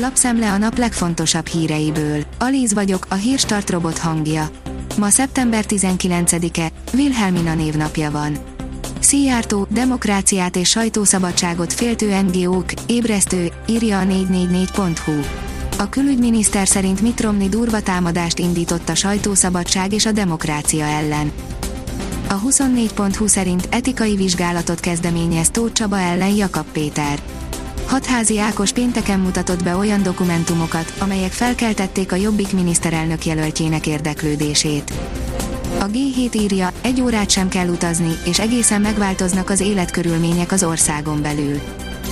Lapszemle a nap legfontosabb híreiből. Alíz vagyok, a hírstart robot hangja. Ma szeptember 19-e, Wilhelmina névnapja van. Szijjártó, demokráciát és sajtószabadságot féltő NGO-k, ébresztő, írja a 444.hu. A külügyminiszter szerint Mitt Romney durva támadást indított a sajtószabadság és a demokrácia ellen. A 24.hu szerint etikai vizsgálatot kezdeményez Tóth Csaba ellen Jakab Péter. Hatházi Ákos pénteken mutatott be olyan dokumentumokat, amelyek felkeltették a Jobbik miniszterelnök jelöltjének érdeklődését. A G7 írja, egy órát sem kell utazni, és egészen megváltoznak az életkörülmények az országon belül.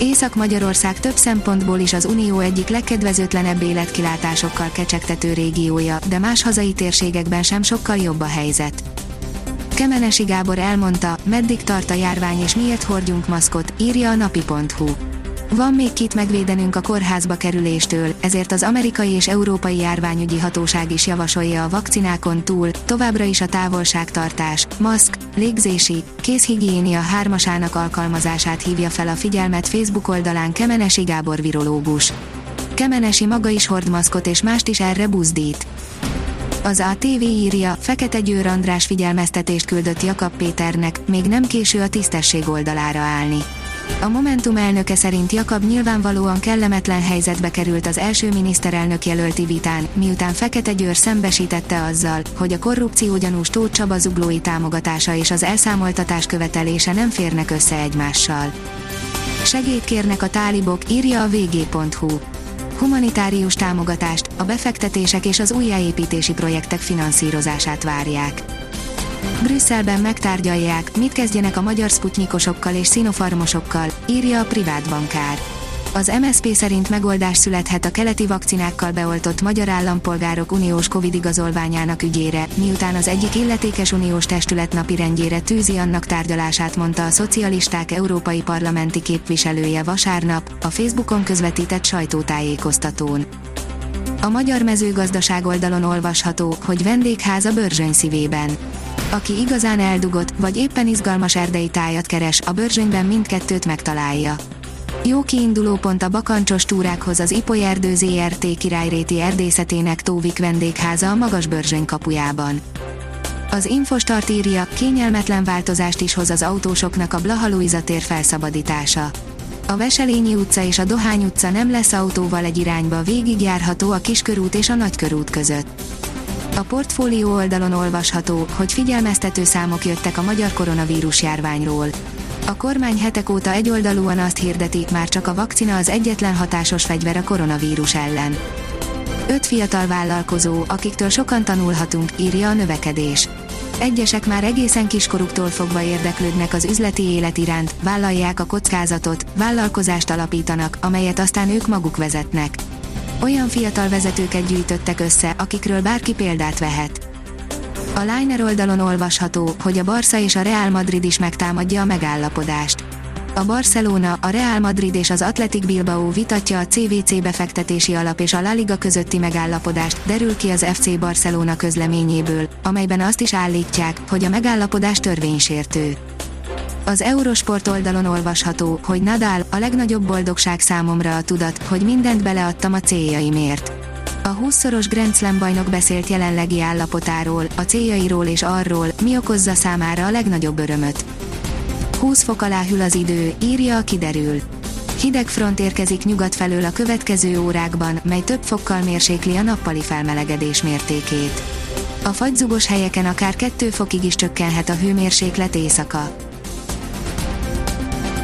Észak-Magyarország több szempontból is az Unió egyik legkedvezőtlenebb életkilátásokkal kecsegtető régiója, de más hazai térségekben sem sokkal jobb a helyzet. Kemenesi Gábor elmondta, meddig tart a járvány és miért hordjunk maszkot, írja a napi.hu. Van még kit megvédenünk a kórházba kerüléstől, ezért az amerikai és európai járványügyi hatóság is javasolja a vakcinákon túl, továbbra is a távolságtartás, maszk, légzési, kézhigiénia hármasának alkalmazását hívja fel a figyelmet Facebook oldalán Kemenesi Gábor virológus. Kemenesi maga is hord maszkot és mást is erre buzdít. Az ATV írja, Fekete Győr András figyelmeztetést küldött Jakab Péternek, még nem késő a tisztesség oldalára állni. A Momentum elnöke szerint Jakab nyilvánvalóan kellemetlen helyzetbe került az első miniszterelnök jelölti vitán, miután Fekete Győr szembesítette azzal, hogy a korrupció gyanús Tóth Csaba zuglói támogatása és az elszámoltatás követelése nem férnek össze egymással. Segélyt kérnek a tálibok, írja a vg.hu humanitárius támogatást, a befektetések és az újjáépítési projektek finanszírozását várják. Brüsszelben megtárgyalják, mit kezdjenek a magyar sputnikosokkal és szinofarmosokkal, írja a privát bankár. Az MSP szerint megoldás születhet a keleti vakcinákkal beoltott magyar állampolgárok uniós Covid igazolványának ügyére, miután az egyik illetékes uniós testület napirendjére tűzi annak tárgyalását mondta a szocialisták európai parlamenti képviselője vasárnap, a Facebookon közvetített sajtótájékoztatón. A magyar mezőgazdaság oldalon olvasható, hogy vendégház a Börzsöny szívében aki igazán eldugott, vagy éppen izgalmas erdei tájat keres, a bőrzsönyben mindkettőt megtalálja. Jó kiinduló pont a bakancsos túrákhoz az Ipoly Erdő ZRT királyréti erdészetének Tóvik vendégháza a Magas Börzsöny kapujában. Az Infostart írja, kényelmetlen változást is hoz az autósoknak a Blaha tér felszabadítása. A Veselényi utca és a Dohány utca nem lesz autóval egy irányba végigjárható a Kiskörút és a Nagykörút között. A portfólió oldalon olvasható, hogy figyelmeztető számok jöttek a magyar koronavírus járványról. A kormány hetek óta egyoldalúan azt hirdeti, már csak a vakcina az egyetlen hatásos fegyver a koronavírus ellen. Öt fiatal vállalkozó, akiktől sokan tanulhatunk, írja a növekedés. Egyesek már egészen kiskoruktól fogva érdeklődnek az üzleti élet iránt, vállalják a kockázatot, vállalkozást alapítanak, amelyet aztán ők maguk vezetnek. Olyan fiatal vezetőket gyűjtöttek össze, akikről bárki példát vehet. A Liner oldalon olvasható, hogy a Barca és a Real Madrid is megtámadja a megállapodást. A Barcelona, a Real Madrid és az Athletic Bilbao vitatja a CVC befektetési alap és a La Liga közötti megállapodást, derül ki az FC Barcelona közleményéből, amelyben azt is állítják, hogy a megállapodás törvénysértő. Az Eurosport oldalon olvasható, hogy Nadal, a legnagyobb boldogság számomra a tudat, hogy mindent beleadtam a céljaimért. A 20-szoros Grand Slam bajnok beszélt jelenlegi állapotáról, a céljairól és arról, mi okozza számára a legnagyobb örömöt. 20 fok alá hűl az idő, írja a kiderül. Hideg front érkezik nyugat felől a következő órákban, mely több fokkal mérsékli a nappali felmelegedés mértékét. A fagyzugos helyeken akár 2 fokig is csökkenhet a hőmérséklet éjszaka.